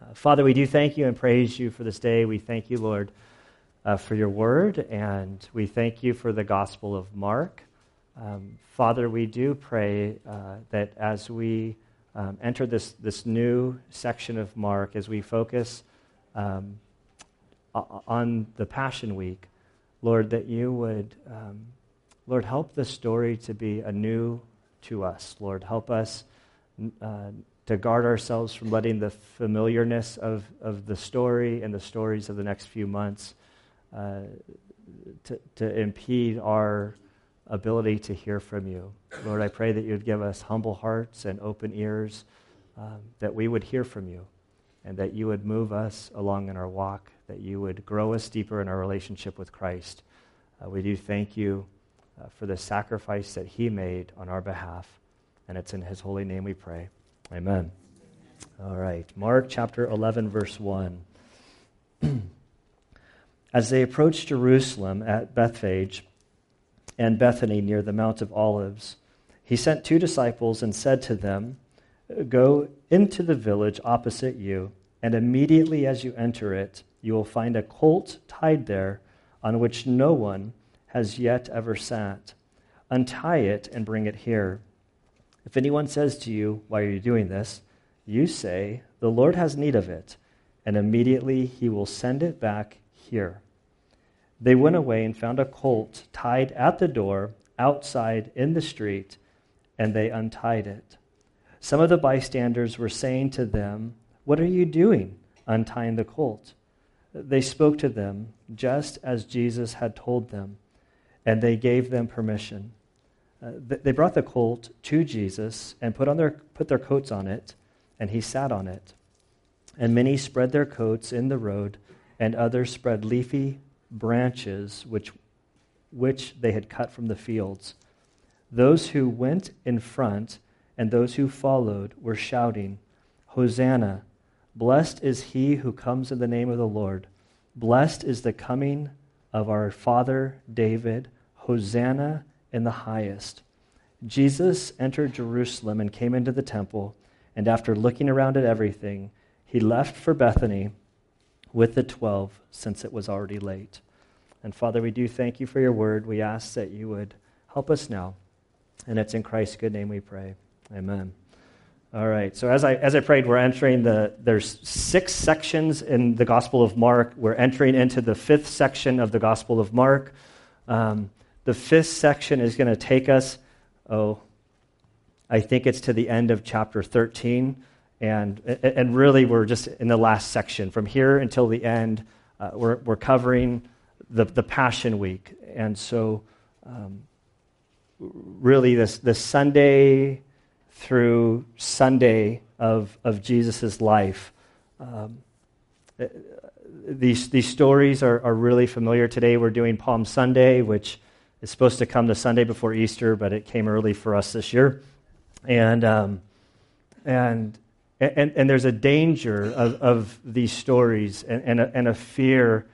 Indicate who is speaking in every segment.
Speaker 1: Uh, Father, we do thank you and praise you for this day. We thank you, Lord, uh, for your word, and we thank you for the Gospel of Mark. Um, Father, we do pray uh, that as we um, enter this, this new section of Mark, as we focus um, on the Passion Week, Lord, that you would, um, Lord, help the story to be anew to us. Lord, help us uh, to guard ourselves from letting the familiarness of, of the story and the stories of the next few months uh, to, to impede our ability to hear from you. Lord, I pray that you would give us humble hearts and open ears, um, that we would hear from you, and that you would move us along in our walk, that you would grow us deeper in our relationship with Christ. Uh, we do thank you uh, for the sacrifice that he made on our behalf, and it's in his holy name we pray. Amen. All right. Mark chapter 11, verse 1. As they approached Jerusalem at Bethphage and Bethany near the Mount of Olives, he sent two disciples and said to them, Go into the village opposite you, and immediately as you enter it, you will find a colt tied there on which no one has yet ever sat. Untie it and bring it here. If anyone says to you, Why are you doing this? you say, The Lord has need of it, and immediately he will send it back here. They went away and found a colt tied at the door outside in the street, and they untied it. Some of the bystanders were saying to them, What are you doing, untying the colt? They spoke to them just as Jesus had told them, and they gave them permission. Uh, they brought the colt to Jesus and put, on their, put their coats on it, and he sat on it. And many spread their coats in the road, and others spread leafy branches which, which they had cut from the fields. Those who went in front and those who followed were shouting, Hosanna! Blessed is he who comes in the name of the Lord. Blessed is the coming of our father David. Hosanna in the highest. Jesus entered Jerusalem and came into the temple, and after looking around at everything, he left for Bethany with the twelve, since it was already late. And Father, we do thank you for your word. We ask that you would help us now. And it's in Christ's good name we pray. Amen. All right. So as I as I prayed, we're entering the there's six sections in the Gospel of Mark. We're entering into the fifth section of the Gospel of Mark. Um, the fifth section is going to take us, oh, I think it's to the end of chapter 13. And, and really, we're just in the last section. From here until the end, uh, we're, we're covering the, the Passion Week. And so, um, really, this, this Sunday through Sunday of, of Jesus' life, um, these, these stories are, are really familiar. Today, we're doing Palm Sunday, which it's supposed to come the Sunday before Easter, but it came early for us this year. And, um, and, and, and there's a danger of, of these stories and, and, a, and a fear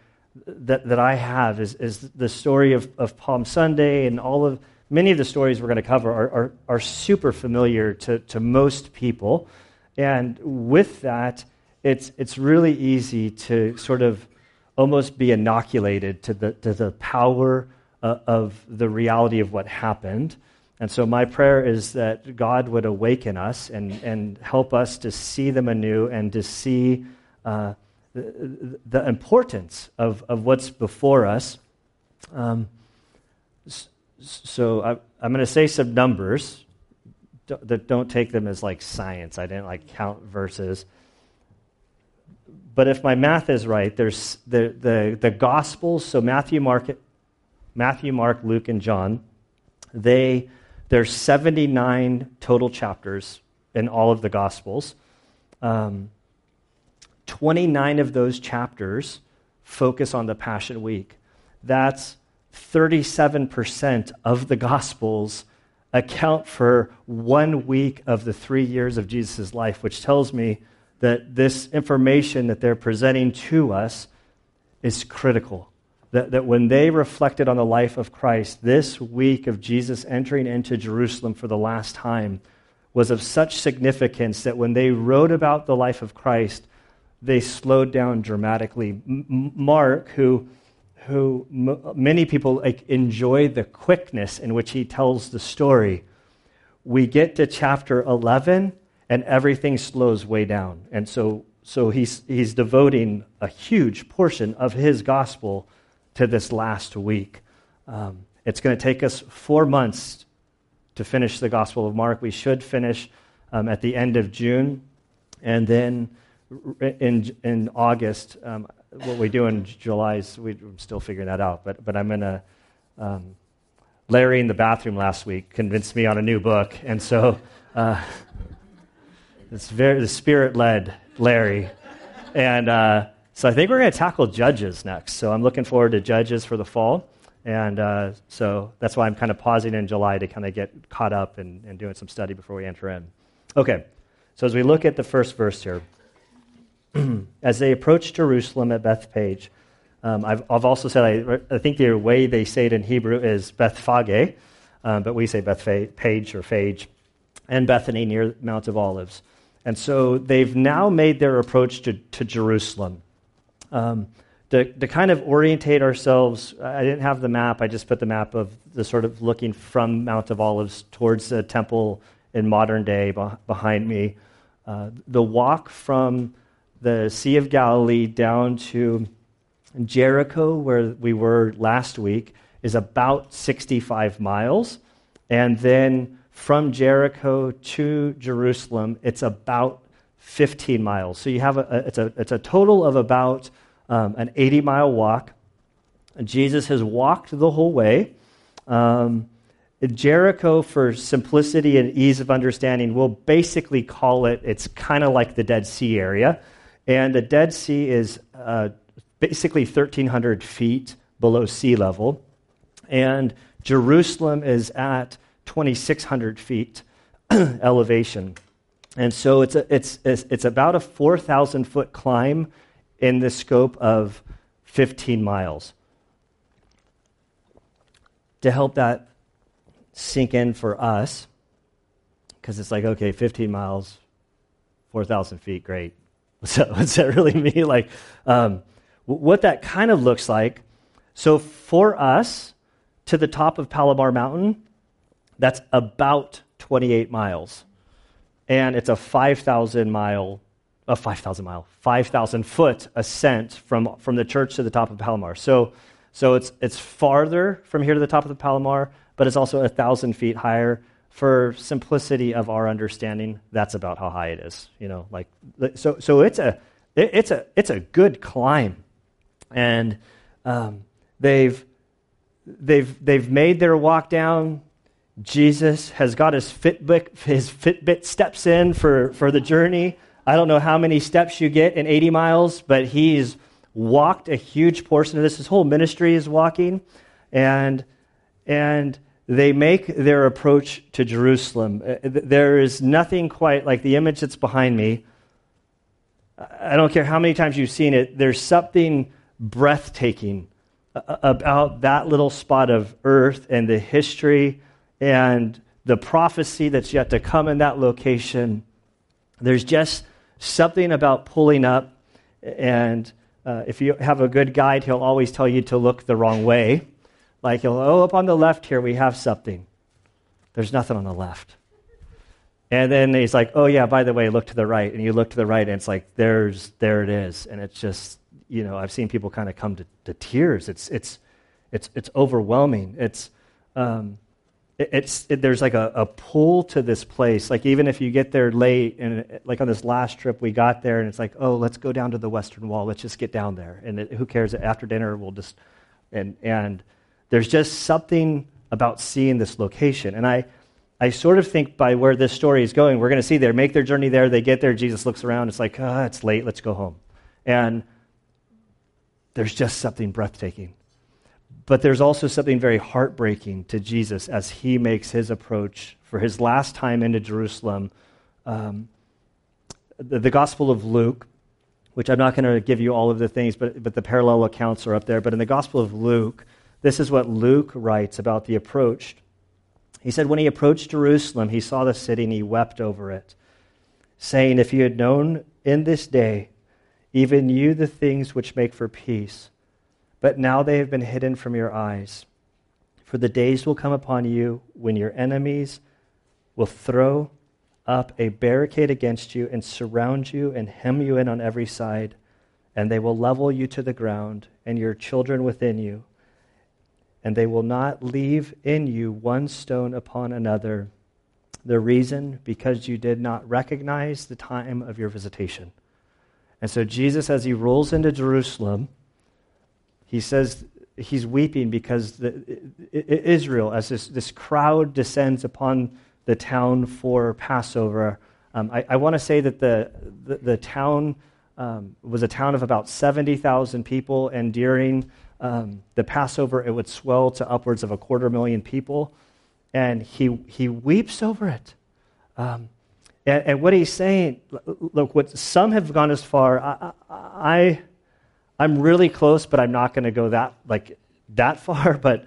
Speaker 1: that, that I have is, is the story of, of Palm Sunday and all of many of the stories we're going to cover are, are, are super familiar to, to most people. And with that, it's, it's really easy to sort of almost be inoculated to the, to the power uh, of the reality of what happened. And so, my prayer is that God would awaken us and, and help us to see them anew and to see uh, the, the, importance of, of what's before us. Um, so, I, I'm going to say some numbers that don't take them as like science. I didn't like count verses. But if my math is right, there's the, the, the Gospels, so Matthew, Mark, Matthew, Mark, Luke, and John, they, there's 79 total chapters in all of the Gospels. Um, 29 of those chapters focus on the Passion Week. That's 37% of the Gospels account for one week of the three years of Jesus' life, which tells me that this information that they're presenting to us is critical that, that when they reflected on the life of Christ, this week of Jesus entering into Jerusalem for the last time was of such significance that when they wrote about the life of Christ, they slowed down dramatically. M- Mark, who, who m- many people like, enjoy the quickness in which he tells the story, we get to chapter 11 and everything slows way down. And so, so he's, he's devoting a huge portion of his gospel to this last week. Um, it's going to take us four months to finish the Gospel of Mark. We should finish um, at the end of June. And then in, in August, um, what we do in July is we, are still figuring that out. But, but I'm to. Um, Larry in the bathroom last week convinced me on a new book. And so uh, it's very the spirit led Larry. And uh, so I think we're going to tackle Judges next. So I'm looking forward to Judges for the fall. And uh, so that's why I'm kind of pausing in July to kind of get caught up and, and doing some study before we enter in. Okay, so as we look at the first verse here, as they approached Jerusalem at Bethpage, um, I've, I've, also said I, I, think the way they say it in Hebrew is Bethphage, um, but we say Bethpage or Phage, and Bethany near Mount of Olives. And so they've now made their approach to, to Jerusalem. Um, to, to kind of orientate ourselves, I didn't have the map, I just put the map of the sort of looking from Mount of Olives towards the temple in modern day behind me. Uh, the walk from the Sea of Galilee down to Jericho, where we were last week, is about 65 miles. And then from Jericho to Jerusalem, it's about 15 miles. So you have a, it's, a, it's a total of about um, an 80 mile walk. Jesus has walked the whole way. Um, Jericho, for simplicity and ease of understanding, we'll basically call it, it's kind of like the Dead Sea area. And the Dead Sea is uh, basically 1,300 feet below sea level. And Jerusalem is at 2,600 feet elevation. And so it's, a, it's, it's, it's about a 4,000 foot climb in the scope of 15 miles. To help that sink in for us, because it's like, okay, 15 miles, 4,000 feet, great. What's that, what's that really mean? Like, um, what that kind of looks like. So for us, to the top of Palomar Mountain, that's about 28 miles. And it's a 5,000 mile a 5,000 mile, 5,000 foot ascent from, from the church to the top of Palomar. So, so it's, it's farther from here to the top of the Palomar, but it's also a 1,000 feet higher. For simplicity of our understanding, that's about how high it is. You know, like, so, so it's, a, it, it's, a, it's a good climb. And um, they've, they've, they've made their walk down. Jesus has got his Fitbit, his Fitbit steps in for, for the journey. I don't know how many steps you get in 80 miles, but he's walked a huge portion of this. His whole ministry is walking. And, and they make their approach to Jerusalem. Uh, there is nothing quite like the image that's behind me. I don't care how many times you've seen it, there's something breathtaking about that little spot of earth and the history and the prophecy that's yet to come in that location. There's just something about pulling up, and uh, if you have a good guide, he'll always tell you to look the wrong way. Like, he'll, oh, up on the left here, we have something. There's nothing on the left. And then he's like, oh, yeah, by the way, look to the right. And you look to the right, and it's like, there's, there it is. And it's just, you know, I've seen people kind of come to, to tears. It's, it's, it's, it's overwhelming. It's, um, it's it, there's like a, a, pull to this place. Like even if you get there late and like on this last trip we got there and it's like oh let's go down to the western wall. Let's just get down there. And it, who cares? After dinner we'll just and and there's just something about seeing this location. And i i sort of think by where this story is going we're going to see they make their journey there. They get there. Jesus looks around. It's like oh, it's late. Let's go home. And there's just something breathtaking but there's also something very heartbreaking to Jesus as he makes his approach for his last time into Jerusalem. Um, the, the, Gospel of Luke, which I'm not going to give you all of the things, but, but the parallel accounts are up there. But in the Gospel of Luke, this is what Luke writes about the approach. He said, When he approached Jerusalem, he saw the city and he wept over it, saying, If you had known in this day, even you the things which make for peace. But now they have been hidden from your eyes. For the days will come upon you when your enemies will throw up a barricade against you and surround you and hem you in on every side, and they will level you to the ground and your children within you, and they will not leave in you one stone upon another. The reason, because you did not recognize the time of your visitation. And so, Jesus, as he rolls into Jerusalem, he says he's weeping because the, Israel, as this, this crowd descends upon the town for Passover, um, I, I want to say that the, the, the town um, was a town of about 70,000 people, and during um, the Passover, it would swell to upwards of a quarter million people. And he, he weeps over it. Um, and, and, what he's saying, look, what some have gone as far, I, I, I'm really close, but I'm not going to go that, like, that far. But,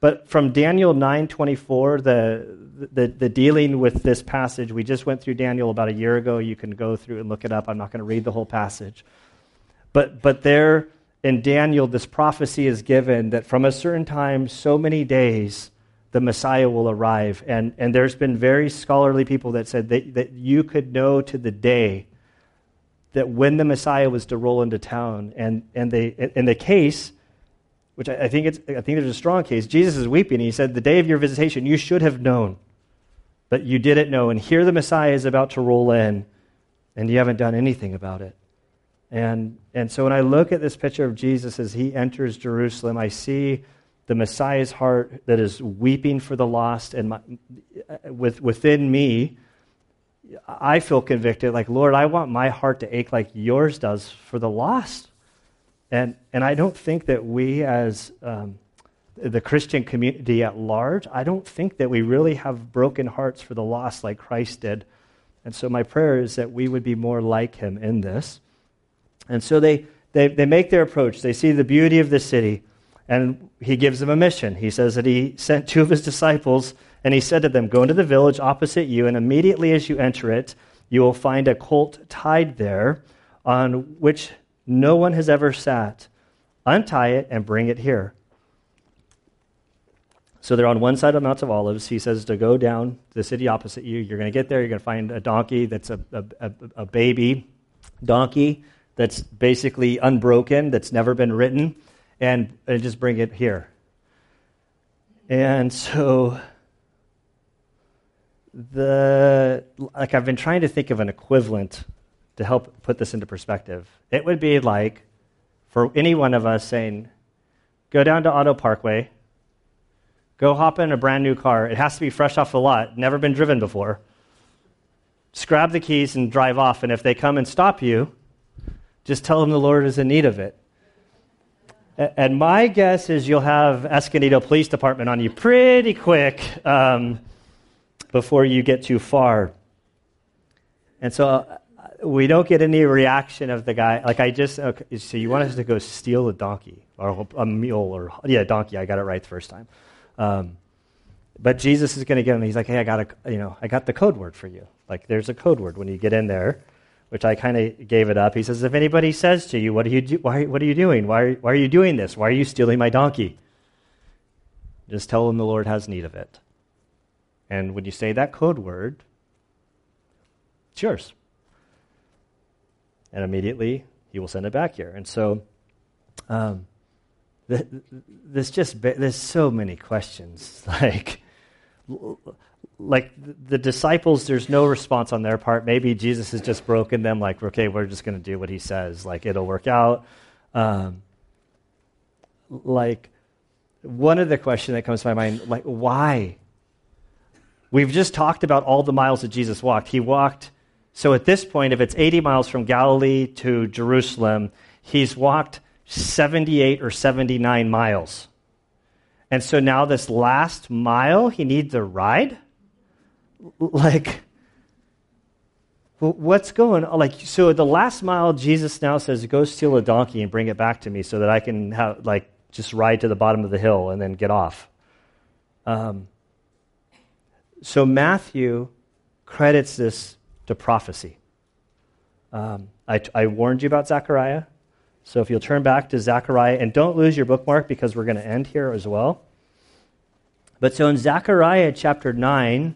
Speaker 1: but from Daniel 9.24, the, the, the dealing with this passage, we just went through Daniel about a year ago. You can go through and look it up. I'm not going to read the whole passage. But, but there in Daniel, this prophecy is given that from a certain time, so many days, the Messiah will arrive. And, and there's been very scholarly people that said that, that you could know to the day that when the Messiah was to roll into town. And, and they, in the case, which I, I think, it's, I think there's a strong case, Jesus is weeping. He said, The day of your visitation, you should have known, but you didn't know. And here the Messiah is about to roll in, and you haven't done anything about it. And, and so when I look at this picture of Jesus as he enters Jerusalem, I see the Messiah's heart that is weeping for the lost. And my, with, within me, I feel convicted like, Lord, I want my heart to ache like yours does for the lost. And, and I don't think that we, as um, the Christian community at large, I don't think that we really have broken hearts for the lost like Christ did. And so my prayer is that we would be more like him in this. And so they, they, they make their approach. They see the beauty of the city, and he gives them a mission. He says that he sent two of his disciples, and he said to them, Go into the village opposite you, and immediately as you enter it, you will find a colt tied there on which no one has ever sat. Untie it and bring it here. So they're on one side of Mount of Olives. He says to go down the city opposite you. You're going to get there. You're going to find a donkey that's a, a, a, a baby donkey that's basically unbroken, that's never been written, and, and just bring it here. And so the like I've been trying to think of an equivalent to help put this into perspective. It would be like for any one of us saying, go down to Auto Parkway, go hop in a brand new car. It has to be fresh off the lot, never been driven before. Just grab the keys and drive off. And if they come and stop you, just tell them the Lord is in need of it. And my guess is you'll have Escondido Police Department on you pretty quick um, before you get too far. And so uh, we don't get any reaction of the guy. Like I just, okay, so you want us to go steal a donkey or a mule or, yeah, donkey. I got it right the first time. Um, but Jesus is going to get him. He's like, hey, I got a, you know, I got the code word for you. Like there's a code word when you get in there which I kind of gave it up. He says, If anybody says to you, What are you, do- why, what are you doing? Why why are you doing this? Why are you stealing my donkey? Just tell them the Lord has need of it. And when you say that code word, it's yours. And immediately he will send it back here. And so, um, there's just there's so many questions. Like, like the disciples, there's no response on their part. Maybe Jesus has just broken them, like, okay, we're just going to do what he says. Like, it'll work out. Um, like, one of the questions that comes to my mind, like, why? We've just talked about all the miles that Jesus walked. He walked, so at this point, if it's 80 miles from Galilee to Jerusalem, he's walked 78 or 79 miles. And so now, this last mile, he needs a ride? like what's going on like so the last mile jesus now says go steal a donkey and bring it back to me so that i can have like just ride to the bottom of the hill and then get off um, so matthew credits this to prophecy Um, I, I warned you about Zechariah. So if you'll turn back to Zechariah, and don't lose your bookmark because we're going to end here as well. But so in Zechariah chapter 9,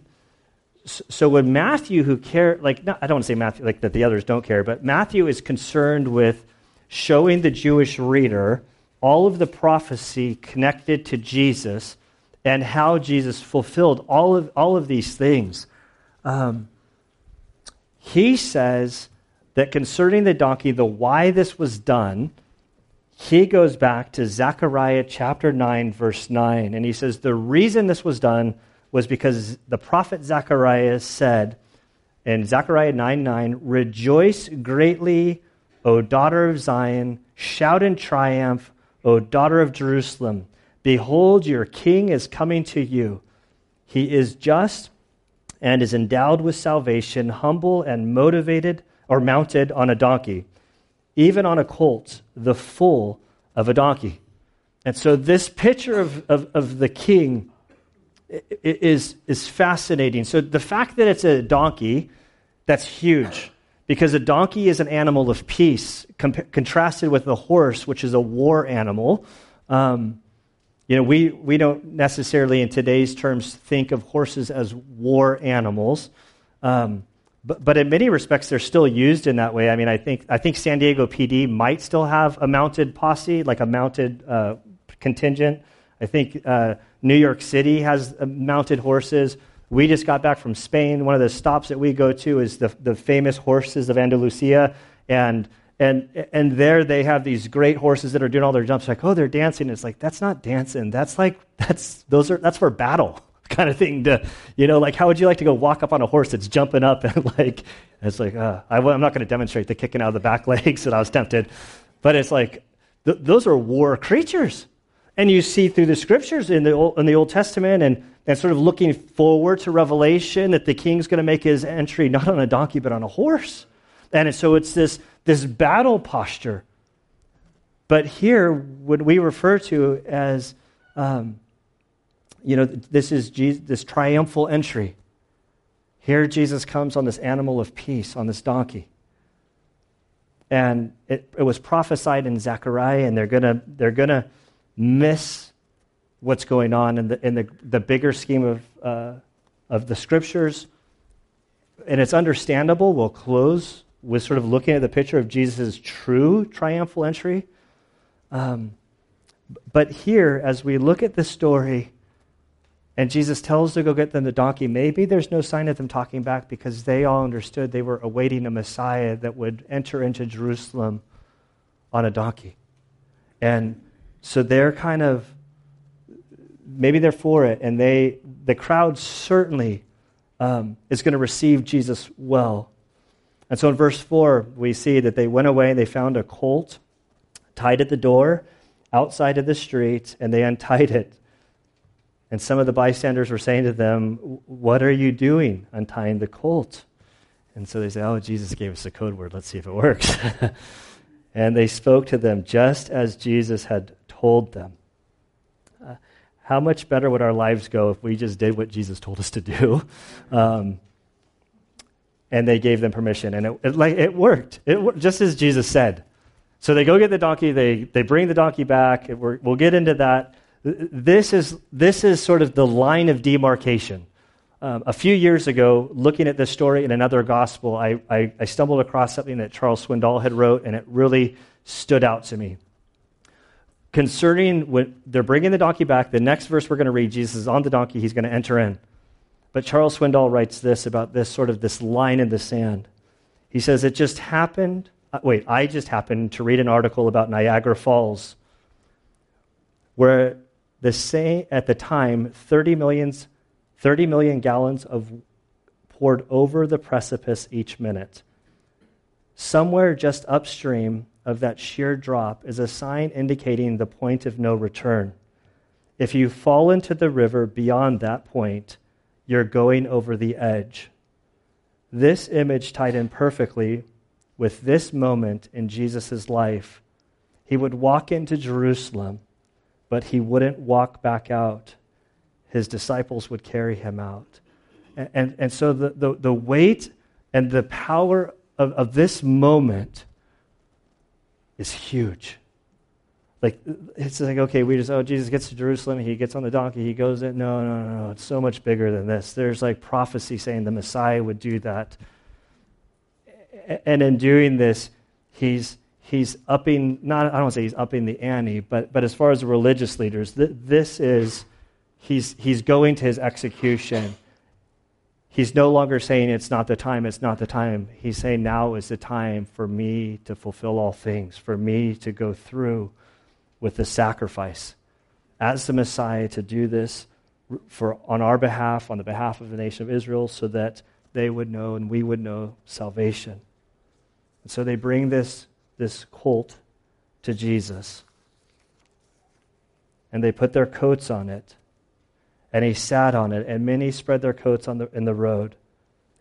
Speaker 1: so when Matthew, who care, like, I don't want to say Matthew, like that the others don't care, but Matthew is concerned with showing the Jewish reader all of the prophecy connected to Jesus and how Jesus fulfilled all of, all of these things. Um, he says that concerning the donkey, the why this was done, he goes back to Zechariah chapter 9, verse 9, and he says, The reason this was done was because the prophet Zechariah said in Zechariah 9 9, Rejoice greatly, O daughter of Zion, shout in triumph, O daughter of Jerusalem. Behold, your king is coming to you. He is just and is endowed with salvation, humble and motivated or mounted on a donkey, even on a colt, the foal of a donkey. And so, this picture of, of, of the king is, is fascinating. So, the fact that it's a donkey, that's huge because a donkey is an animal of peace, comp- contrasted with a horse, which is a war animal. Um, you know, we, we don't necessarily, in today's terms, think of horses as war animals. Um, but, but in many respects, they're still used in that way. I mean, I think, I think San Diego PD might still have a mounted posse, like a mounted uh, contingent. I think uh, New York City has uh, mounted horses. We just got back from Spain. One of the stops that we go to is the, the famous horses of Andalusia. And, and, and there they have these great horses that are doing all their jumps. Like, oh, they're dancing. It's like, that's not dancing. That's like, that's, those are, that's for battle kind of thing to, you know, like how would you like to go walk up on a horse that's jumping up and like, it's like, uh, I, am not going to demonstrate the kicking out of the back legs that I was tempted. But it's like, th- those are war creatures. And you see through the scriptures in the Old, in the Old Testament and, and sort of looking forward to Revelation that the king's going to make his entry not on a donkey, but on a horse. And so it's this, this battle posture. But here, what we refer to as um, you know, this is Jesus, this triumphal entry. Here, Jesus comes on this animal of peace, on this donkey. And it, it was prophesied in Zechariah, and they're going to they're gonna miss what's going on in the, in the, the bigger scheme of, uh, of the scriptures. And it's understandable. We'll close with sort of looking at the picture of Jesus' true triumphal entry. Um, but here, as we look at the story, and Jesus tells to go get them the donkey. Maybe there's no sign of them talking back because they all understood they were awaiting a Messiah that would enter into Jerusalem on a donkey. And so they're kind of maybe they're for it, and they the crowd certainly um, is going to receive Jesus well. And so in verse four, we see that they went away and they found a colt tied at the door outside of the street, and they untied it and some of the bystanders were saying to them, What are you doing untying the colt? And so they say, Oh, Jesus gave us a code word. Let's see if it works. and they spoke to them just as Jesus had told them. Uh, how much better would our lives go if we just did what Jesus told us to do? Um, and they gave them permission. And it, it, like, it worked, it, just as Jesus said. So they go get the donkey, they, they bring the donkey back. we'll get into that. This is, this is sort of the line of demarcation. Um, a few years ago, looking at this story in another gospel, I, I, I stumbled across something that Charles Swindoll had wrote, and it really stood out to me. Concerning when they're bringing the donkey back, the next verse we're going to read, Jesus is on the donkey, he's going to enter in. But Charles Swindoll writes this about this sort of this line in the sand. He says, It just happened. Uh, wait, I just happened to read an article about Niagara Falls where the same, at the time, 30, millions, 30 million gallons of poured over the precipice each minute. Somewhere just upstream of that sheer drop is a sign indicating the point of no return. If you fall into the river beyond that point, you're going over the edge. This image tied in perfectly with this moment in Jesus' life. He would walk into Jerusalem but he wouldn't walk back out. His disciples would carry him out. And, and, and so the, the, the weight and the power of, of this moment is huge. Like, it's like, okay, we just, oh, Jesus gets to Jerusalem, he gets on the donkey, he goes in. No, no, no, no. It's so much bigger than this. There's like prophecy saying the Messiah would do that. And in doing this, he's, he's upping, not, I don't want to say he's upping the ante, but, but as far as the religious leaders, th- this is, he's, he's going to his execution. He's no longer saying it's not the time, it's not the time. He's saying now is the time for me to fulfill all things, for me to go through with the sacrifice as the Messiah to do this for, on our behalf, on the behalf of the nation of Israel, so that they would know and we would know salvation. And so they bring this, this colt to Jesus. And they put their coats on it. And he sat on it. And many spread their coats on the, in the road.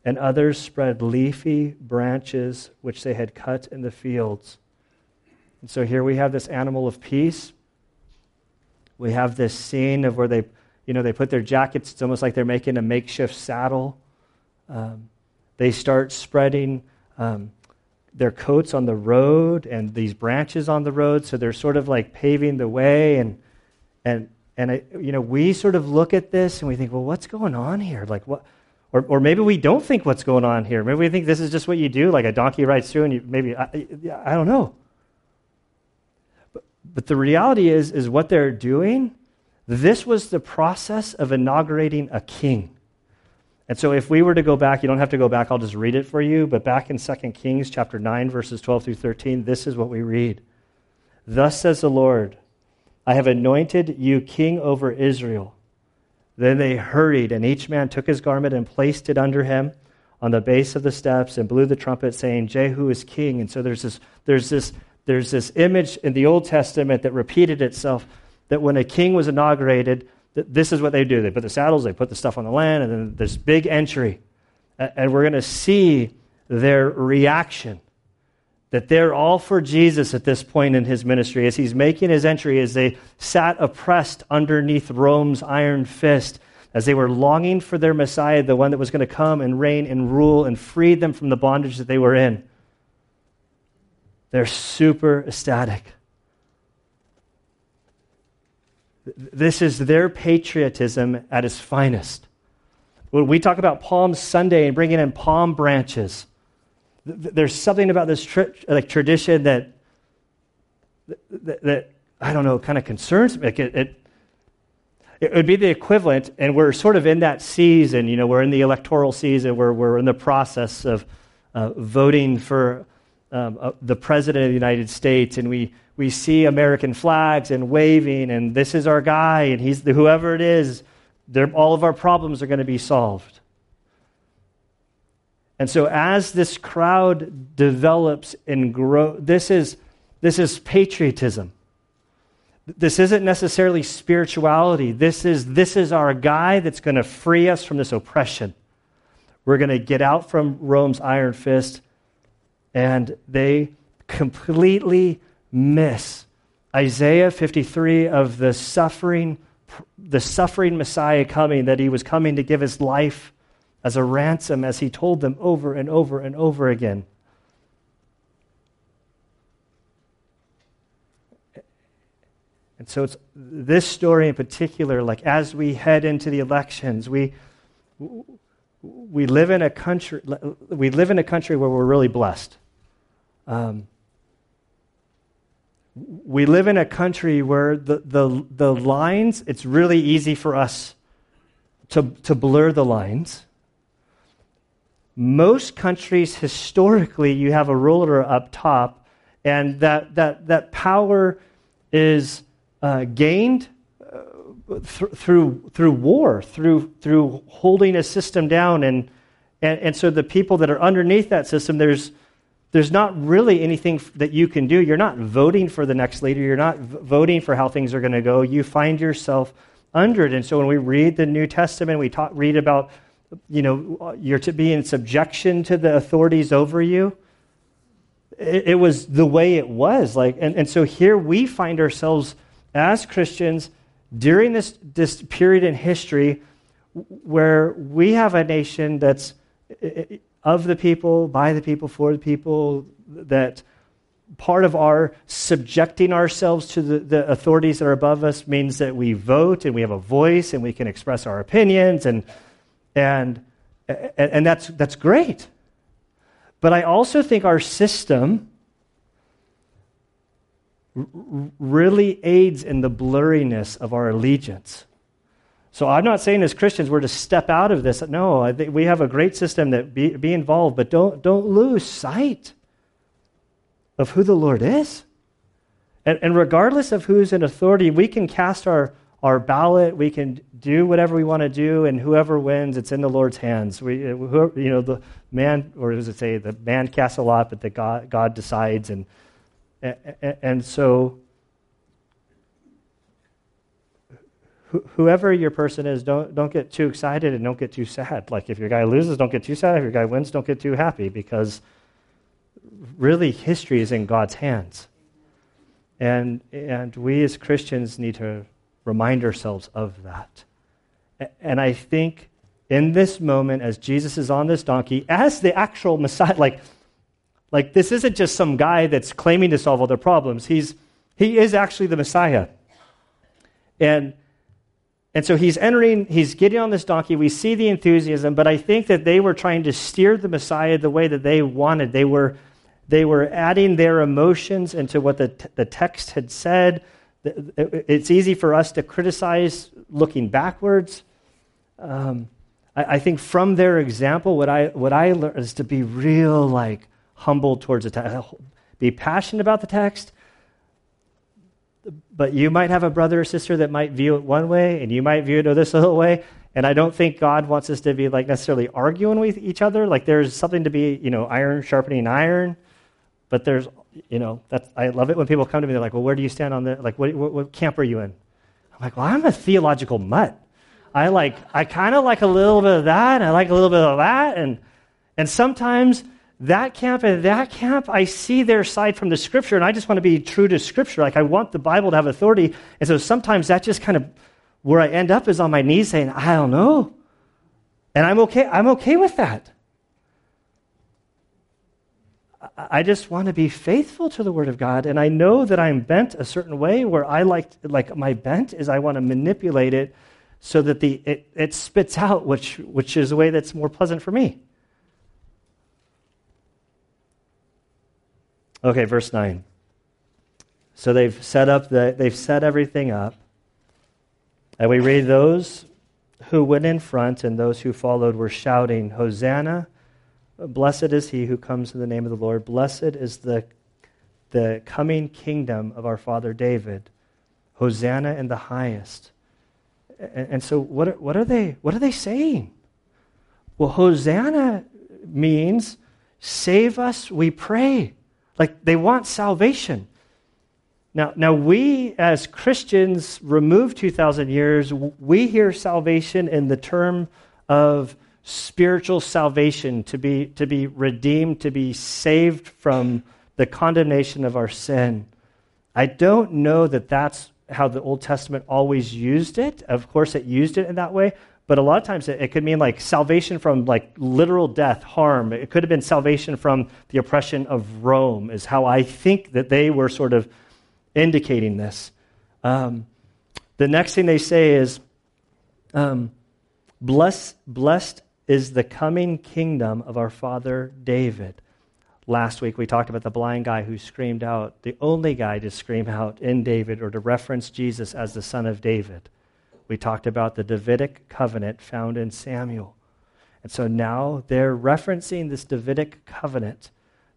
Speaker 1: And others spread leafy branches which they had cut in the fields. And so here we have this animal of peace. We have this scene of where they, you know, they put their jackets, it's almost like they're making a makeshift saddle. Um, they start spreading um, their coats on the road and these branches on the road, so they're sort of like paving the way. And, and, and I, you know, we sort of look at this and we think, well, what's going on here? Like, what? Or, or maybe we don't think what's going on here. Maybe we think this is just what you do, like a donkey rides through, and you maybe, I, I don't know. But the reality is, is what they're doing, this was the process of inaugurating a king. And so if we were to go back, you don't have to go back, I'll just read it for you, but back in 2 Kings chapter 9, verses 12 through 13, this is what we read. Thus says the Lord, I have anointed you king over Israel. Then they hurried, and each man took his garment and placed it under him on the base of the steps and blew the trumpet, saying, Jehu is king. And so there's this, there's this there's this image in the Old Testament that repeated itself that when a king was inaugurated, that this is what they do. They put the saddles, they put the stuff on the land, and then this big entry. And we're going to see their reaction that they're all for Jesus at this point in his ministry. As he's making his entry, as they sat oppressed underneath Rome's iron fist, as they were longing for their Messiah, the one that was going to come and reign and rule and free them from the bondage that they were in. They're super ecstatic. This is their patriotism at its finest. When we talk about Palm Sunday and bringing in palm branches, there's something about this tra- like tradition that, that, that, I don't know, kind of concerns me. It, it, it would be the equivalent, and we're sort of in that season, you know, we're in the electoral season where we're in the process of uh, voting for um, uh, the President of the United States and we, we see American flags and waving, and this is our guy, and he's the, whoever it is, all of our problems are going to be solved. And so, as this crowd develops and grows, this is, this is patriotism. This isn't necessarily spirituality. This is, this is our guy that's going to free us from this oppression. We're going to get out from Rome's iron fist and they completely miss Isaiah 53 of the suffering the suffering Messiah coming that he was coming to give his life as a ransom as he told them over and over and over again. And so it's this story in particular like as we head into the elections we we live in a country we live in a country where we're really blessed um, we live in a country where the, the, the lines, it's really easy for us to, to blur the lines. Most countries, historically, you have a ruler up top, and that, that, that power is uh, gained uh, th- through, through war, through, through holding a system down. And, and, and so the people that are underneath that system, there's, there's not really anything that you can do. You're not voting for the next leader. You're not voting for how things are going to go. You find yourself under it. And so when we read the New Testament, we talk, read about, you know, you're to be in subjection to the authorities over you. It, it was the way it was. Like, and, and so here we find ourselves as Christians during this, this period in history where we have a nation that's of the people, by the people, for the people, that part of our subjecting ourselves to the, the, authorities that are above us means that we vote and we have a voice and we can express our opinions and and and that's that's great. But i also think our system really aids in the blurriness of our allegiance so i'm not saying as christians we're to step out of this no we have a great system that be, be involved but don't don't lose sight of who the Lord is. And, and regardless of who's in authority, we can cast our, our ballot, we can do whatever we want to do, and whoever wins, it's in the Lord's hands. We, uh, whoever, you know, the man, or does it say, the man casts a lot, but the God, God decides. And, and, and so, whoever your person is, don't, don't get too excited and don't get too sad. Like if your guy loses, don't get too sad. If your guy wins, don't get too happy because really history is in God's hands. And, and we as Christians need to remind ourselves of that. And I think in this moment, as Jesus is on this donkey, as the actual Messiah, like, like this isn't just some guy that's claiming to solve all their problems. He's, he is actually the Messiah. And, and so he's entering, he's getting on this donkey. We see the enthusiasm, but I think that they were trying to steer the Messiah the way that they wanted. They were they were adding their emotions into what the, t- the text had said. It's easy for us to criticize looking backwards. Um, I, I, think from their example, what I, what I learned is to be real, like, humble towards the text, be passionate about the text. But you might have a brother or sister that might view it one way, and you might view it this other way. And I don't think God wants us to be like necessarily arguing with each other. Like there's something to be, you know, iron sharpening iron. But there's, you know, that's, I love it when people come to me, they're like, well, where do you stand on the, like, what, what, what camp are you in? I'm like, well, I'm a theological mutt. I like, I kind of like a little bit of that, and I like a little bit of that, and, and sometimes that camp and that camp, I see their side from the scripture, and I just want to be true to scripture. Like, I want the Bible to have authority, and so sometimes that just kind of, where I end up is on my knees saying, I don't know. And I'm okay, I'm okay with that. I just want to be faithful to the Word of God. And I know that I'm bent a certain way where I like, like my bent is I want to manipulate it so that the, it, it spits out, which, which is a way that's more pleasant for me. Okay, verse 9. So they've set up the, they've set everything up. And we read those who went in front and those who followed were shouting, Hosanna! Blessed is he who comes in the name of the Lord. Blessed is the, the coming kingdom of our father David. Hosanna in the highest. And, and so, what are, what, are they, what are they saying? Well, Hosanna means save us, we pray. Like they want salvation. Now, now we as Christians removed 2,000 years, we hear salvation in the term of spiritual salvation, to be, to be redeemed, to be saved from the condemnation of our sin. I don't know that that's how the Old Testament always used it. Of course, it used it in that way, but a lot of times it, it, could mean like salvation from like literal death, harm. It could have been salvation from the oppression of Rome, is how I think that they were sort of indicating this. Um, the next thing they say is, um, bless, blessed is the coming kingdom of our father David. Last week we talked about the blind guy who screamed out, the only guy to scream out in David or to reference Jesus as the son of David. We talked about the Davidic covenant found in Samuel. And so now they're referencing this Davidic covenant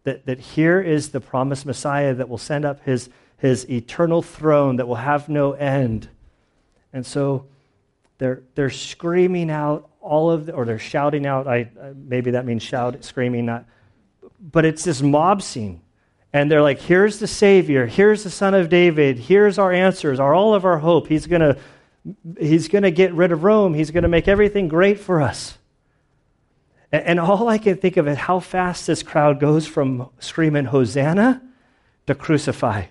Speaker 1: that, that here is the promised Messiah that will send up his, his eternal throne that will have no end. And so they're, they're screaming out all of, the, or they're shouting out. I, maybe that means shout, screaming, not. But it's this mob scene. And they're like, here's the Savior. Here's the Son of David. Here's our answers, our, all of our hope. He's going to he's going to get rid of Rome. He's going to make everything great for us. And, all I can think of is how fast this crowd goes from screaming Hosanna to crucify.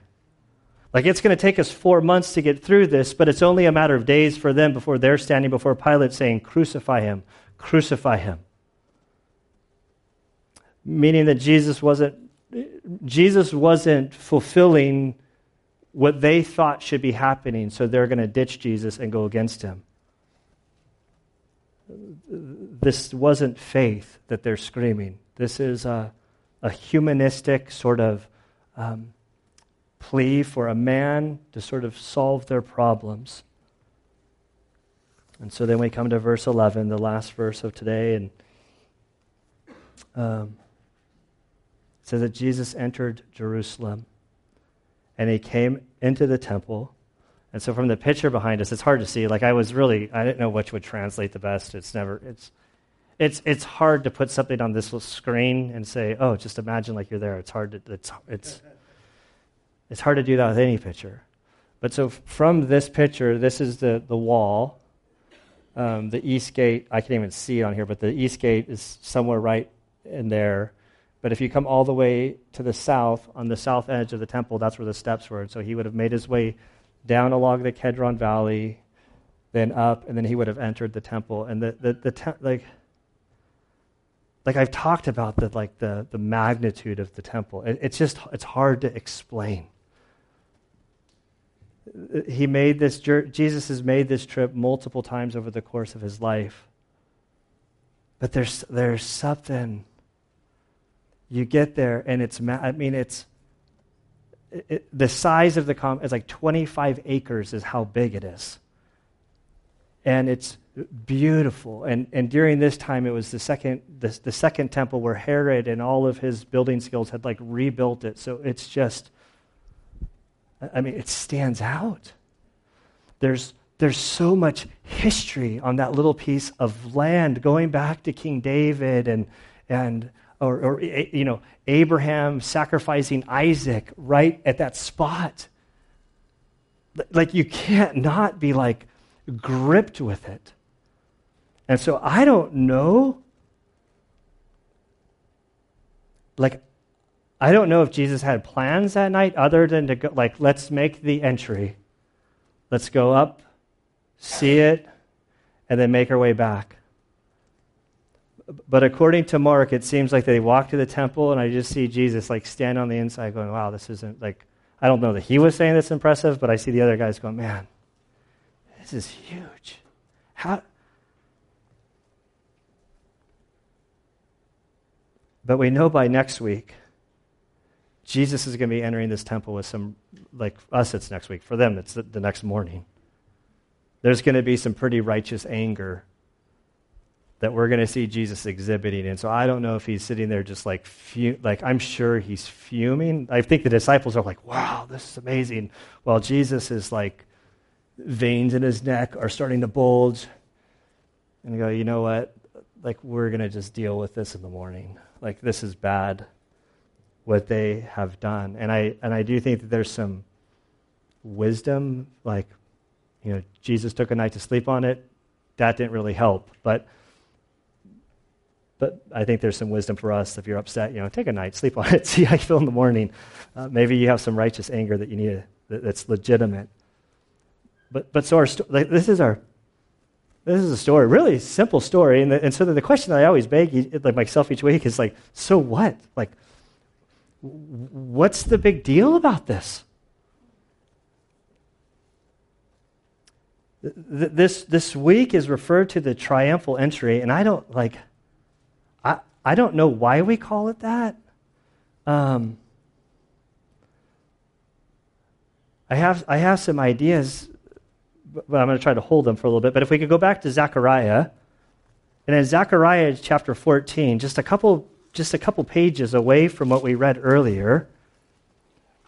Speaker 1: Like it's going to take us four months to get through this, but it's only a matter of days for them before they're standing before Pilate saying, Crucify him, crucify him. meaning that Jesus wasn't Jesus wasn't fulfilling what they thought should be happening, so they're going to ditch Jesus and go against him. This wasn't faith that they're screaming. This is a, a humanistic sort of um, plea for a man to sort of solve their problems. And so then we come to verse 11, the last verse of today, and um, it says that Jesus entered Jerusalem and he came into the temple. And so from the picture behind us, it's hard to see. Like I was really, I didn't know which would translate the best. It's never, it's, it's, it's hard to put something on this screen and say, oh, just imagine like you're there. It's hard to, it's, it's, it's hard to do that with any picture. But so from this picture, this is the, the wall. Um, the east gate, I can't even see it on here, but the east gate is somewhere right in there. But if you come all the way to the south, on the south edge of the temple, that's where the steps were. And so he would have made his way down along the Kedron Valley, then up, and then he would have entered the temple. And the, the, the te- like, like I've talked about the, like the, the magnitude of the temple. It, it's just, it's hard to explain. He made this, Jesus has made this trip multiple times over the course of his life. But there's, there's something you get there and it's i mean it's it, the size of the com is like 25 acres is how big it is. And it's beautiful. And, and during this time it was the second the, the second temple where herod and all of his building skills had like rebuilt it. So it's just i mean it stands out. There's there's so much history on that little piece of land going back to king david and and or, or you know, Abraham sacrificing Isaac right at that spot. Like you can't not be like gripped with it. And so I don't know. Like, I don't know if Jesus had plans that night other than to go, like, let's make the entry. Let's go up, see it, and then make our way back. But according to Mark, it seems like they walk to the temple, and I just see Jesus like stand on the inside going, wow, this isn't like, I don't know that he was saying this impressive, but I see the other guys going, man, this is huge. How? But we know by next week, Jesus is going to be entering this temple with some, like us, it's next week. For them, it's the, the next morning. There's going to be some pretty righteous anger that we're going to see Jesus exhibiting. And so I don't know if he's sitting there just like, like I'm sure he's fuming. I think the disciples are like, wow, this is amazing. While Jesus is like, veins in his neck are starting to bulge. And go, you know what? Like, we're going to just deal with this in the morning. Like, this is bad what they have done. And I, and I do think that there's some wisdom. Like, you know, Jesus took a night to sleep on it. That didn't really help. But but I think there's some wisdom for us. If you're upset, you know, take a night, sleep on it, see how you feel in the morning. Uh, maybe you have some righteous anger that you need to, that's legitimate. But but so our sto- like, this is our this is a story, really simple story. And, the, and so the, the question that I always beg like myself each week is like, so what? Like, what's the big deal about this? This this week is referred to the triumphal entry, and I don't like. I, don't know why we call it that. Um, I, have, I have some ideas, but I'm going to try to hold them for a little bit. But if we could go back to Zechariah, and in Zechariah chapter 14, just a couple, just a couple pages away from what we read earlier,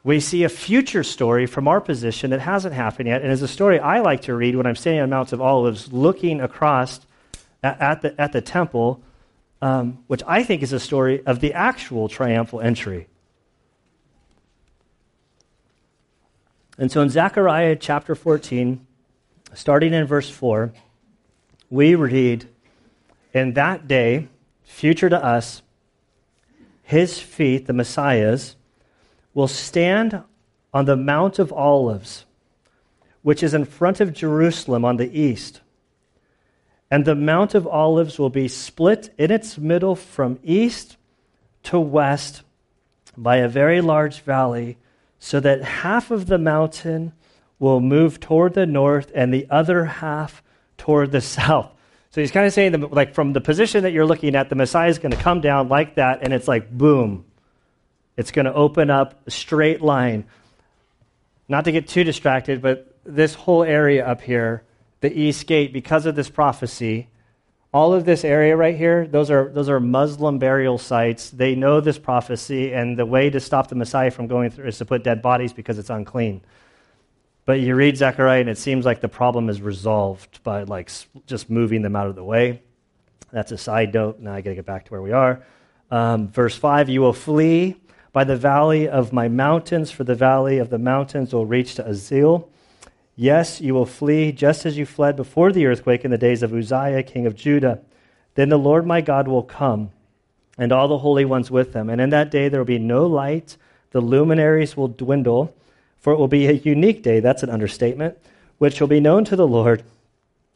Speaker 1: we see a future story from our position that hasn't happened yet, and is a story I like to read when I'm standing on Mount of Olives, looking across at the, at the temple um, which I think is a story of the actual triumphal entry. And so in Zechariah chapter 14, starting in verse 4, we read, In that day, future to us, his feet, the Messiah's, will stand on the Mount of Olives, which is in front of Jerusalem on the east and the Mount of Olives will be split in its middle from east to west by a very large valley, so that half of the mountain will move toward the north and the other half toward the south. So he's kind of saying that, like, from the position that you're looking at, the Messiah is going to come down like that, and it's like, boom. It's going to open up a straight line. Not to get too distracted, but this whole area up here, the east gate, because of this prophecy, all of this area right here, those are, those are Muslim burial sites. They know this prophecy, and the way to stop the Messiah from going through is to put dead bodies because it's unclean. But you read Zechariah, and it seems like the problem is resolved by like just moving them out of the way. That's a side note. Now I got to get back to where we are. Um, verse 5 You will flee by the valley of my mountains, for the valley of the mountains will reach to Azal. Yes, you will flee just as you fled before the earthquake in the days of Uzziah, king of Judah. Then the Lord my God will come, and all the holy ones with him. And in that day there will be no light, the luminaries will dwindle for it will be a unique day, that's an understatement, which will be known to the Lord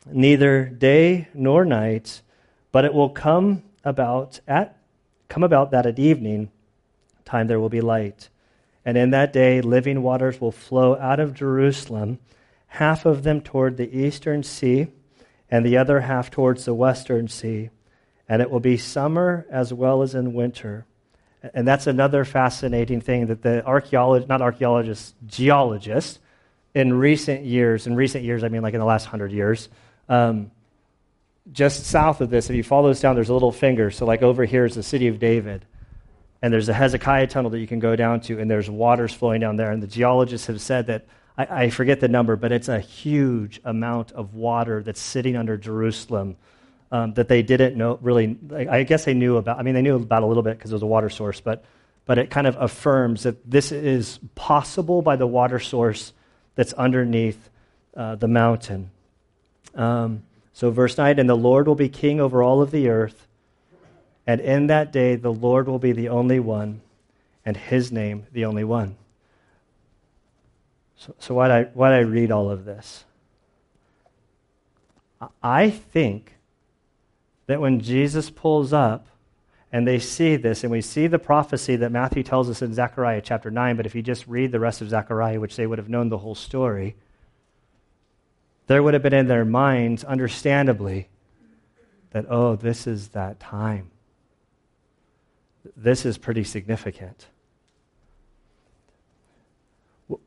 Speaker 1: neither day nor night, but it will come about at come about that at evening time there will be light. And in that day living waters will flow out of Jerusalem, half of them toward the eastern sea, and the other half towards the western sea. And it will be summer as well as in winter. And that's another fascinating thing that the archaeologists, not archaeologists, geologists, in recent years, in recent years, I mean like in the last hundred years, um, just south of this, if you follow this down, there's a little finger. So, like over here is the city of David. And there's a Hezekiah tunnel that you can go down to, and there's waters flowing down there. And the geologists have said that, I, I forget the number, but it's a huge amount of water that's sitting under Jerusalem um, that they didn't know really. I guess they knew about. I mean, they knew about a little bit because it was a water source, but but it kind of affirms that this is possible by the water source that's underneath uh, the mountain. Um, so, verse 9 And the Lord will be king over all of the earth, and in that day the Lord will be the only one, and his name the only one. So, so why I, why I read all of this? I think that when Jesus pulls up and they see this, and we see the prophecy that Matthew tells us in Zechariah chapter 9, but if you just read the rest of Zechariah, which they would have known the whole story, there would have been in their minds, understandably, that, oh, this is that time. This is pretty significant.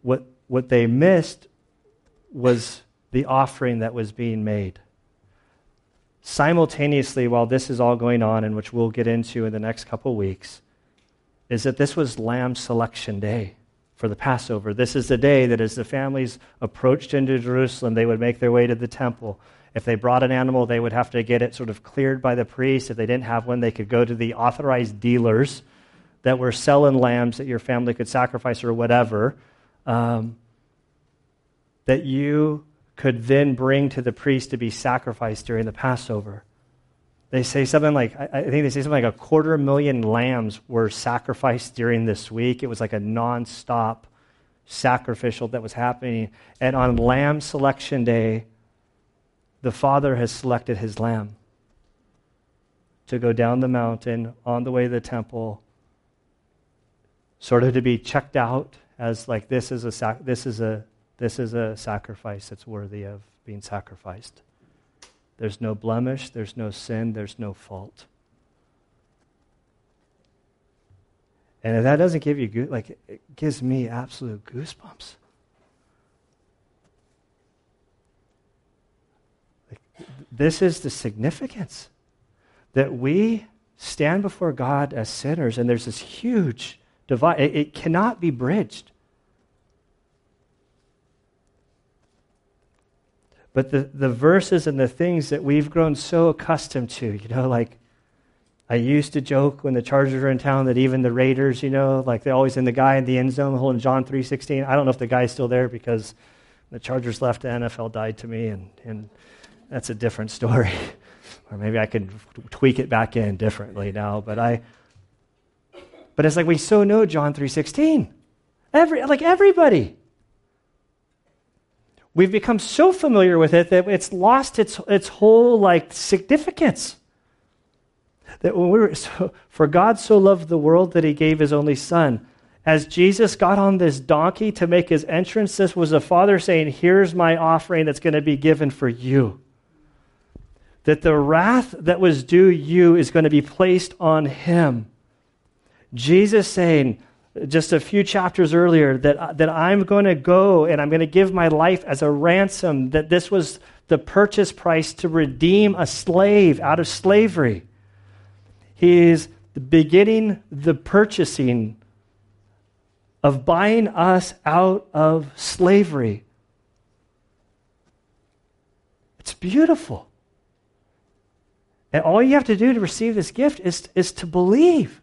Speaker 1: What, what they missed was the offering that was being made simultaneously, while this is all going on, and which we'll get into in the next couple weeks, is that this was Lamb Selection Day for the Passover. This is the day that as the families approached into Jerusalem, they would make their way to the temple. If they brought an animal, they would have to get it sort of cleared by the priest. If they didn't have one, they could go to the authorized dealers that were selling lambs that your family could sacrifice or whatever. Um, that you could then bring to the priest to be sacrificed during the Passover. They say something like, I think they say something like a quarter million lambs were sacrificed during this week. It was like a nonstop sacrificial that was happening. And on Lamb Selection Day, the Father has selected his lamb to go down the mountain on the way to the temple, sort of to be checked out as like this is a sac- this is a this is a sacrifice that's worthy of being sacrificed. There's no blemish, there's no sin, there's no fault. And if that doesn't give you good, like it gives me absolute goosebumps. Like, this is the significance that we stand before God as sinners, and there's this huge divide. It, cannot be bridged. but the, the verses and the things that we've grown so accustomed to, you know, like I used to joke when the Chargers were in town that even the Raiders, you know, like they're always in the guy in the end zone holding John 3.16. I don't know if the guy's still there because the Chargers left, the NFL died to me, and, and that's a different story. or maybe I could tweak it back in differently now, but I, but it's like we so know John 3.16. Every, like everybody. We've become so familiar with it that it's lost its, its whole like significance. That when we were, so, for God so loved the world that he gave his only son. As Jesus got on this donkey to make his entrance, this was the Father saying, Here's my offering that's going to be given for you. That the wrath that was due you is going to be placed on him. Jesus saying, just a few chapters earlier that, uh, that I'm going to go and I'm going to give my life as a ransom, that this was the purchase price to redeem a slave out of slavery. He is beginning the purchasing of buying us out of slavery. It's beautiful. And all you have to do to receive this gift is, is to believe.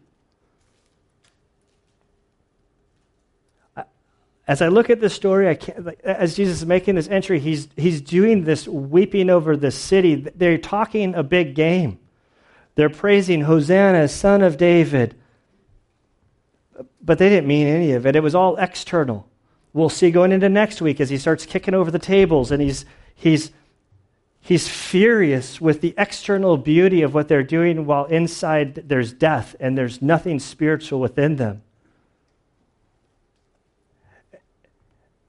Speaker 1: As I look at this story, as Jesus is making this entry, he's, he's doing this weeping over the city. They're talking a big game. They're praising Hosanna, son of David. But they didn't mean any of it. It was all external. We'll see going into next week as he starts kicking over the tables and he's, he's, he's furious with the external beauty of what they're doing while inside there's death and there's nothing spiritual within them.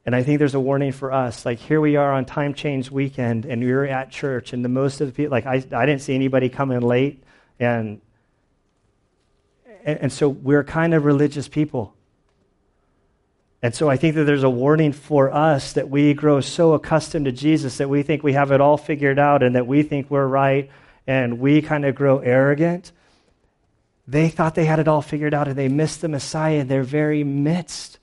Speaker 1: And I think there's a warning for us. Like here we are on time change weekend, and we are at church, and the most of the people, like I, I didn't see anybody come in late, and, and and so we're kind of religious people. And so I think that there's a warning for us that we grow so accustomed to Jesus that we think we have it all figured out and that we think we're right, and we kind of grow arrogant. They thought they had it all figured out, and they missed the Messiah in their very midst.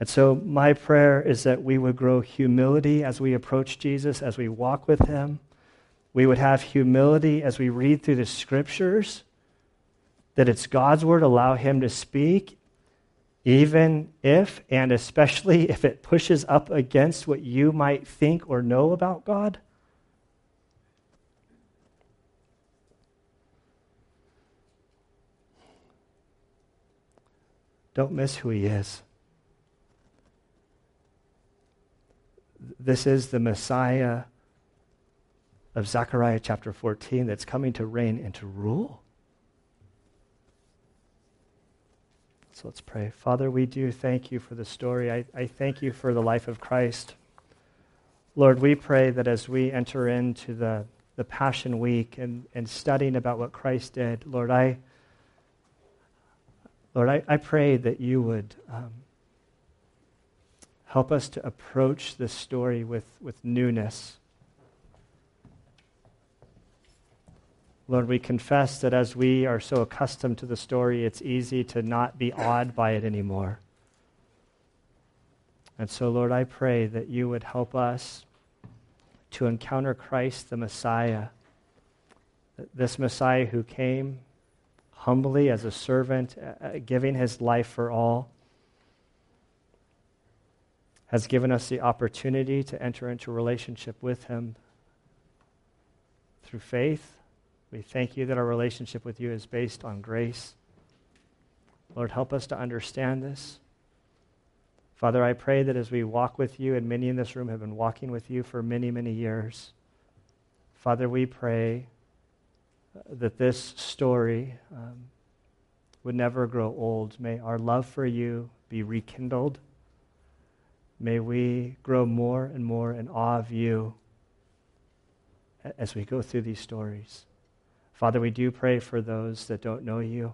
Speaker 1: And so, my prayer is that we would grow humility as we approach Jesus, as we walk with him. We would have humility as we read through the scriptures, that it's God's word, allow him to speak, even if and especially if it pushes up against what you might think or know about God. Don't miss who he is. This is the Messiah of Zechariah chapter 14 that's coming to reign and to rule. So let's pray. Father, we do thank you for the story. I, I thank you for the life of Christ. Lord, we pray that as we enter into the, the Passion Week and, and studying about what Christ did, Lord, I, Lord, I, I pray that you would um, Help us to approach this story with, with newness. Lord, we confess that as we are so accustomed to the story, it's easy to not be awed by it anymore. And so, Lord, I pray that you would help us to encounter Christ the Messiah, this Messiah who came humbly as a servant, uh, giving his life for all has given us the opportunity to enter into relationship with Him through faith. We thank you that our relationship with you is based on grace. Lord, help us to understand this. Father, I pray that as we walk with you, and many in this room have been walking with you for many, many years, Father, we pray that this story um, would never grow old. May our love for you be rekindled. May we grow more and more in awe of you as we go through these stories. Father, we do pray for those that don't know you.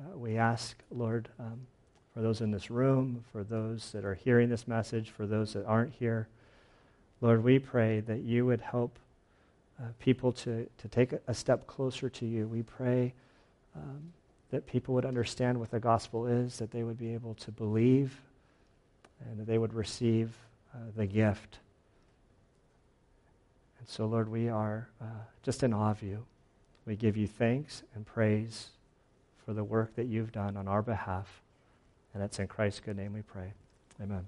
Speaker 1: Uh, we ask, Lord, um, for those in this room, for those that are hearing this message, for those that aren't here. Lord, we pray that you would help uh, people to, to take a, step closer to you. We pray um, that people would understand what the gospel is, that they would be able to believe and they would receive uh, the gift. And so, Lord, we are uh, just in awe of you. We give you thanks and praise for the work that you've done on our behalf. And it's in Christ's good name we pray. Amen.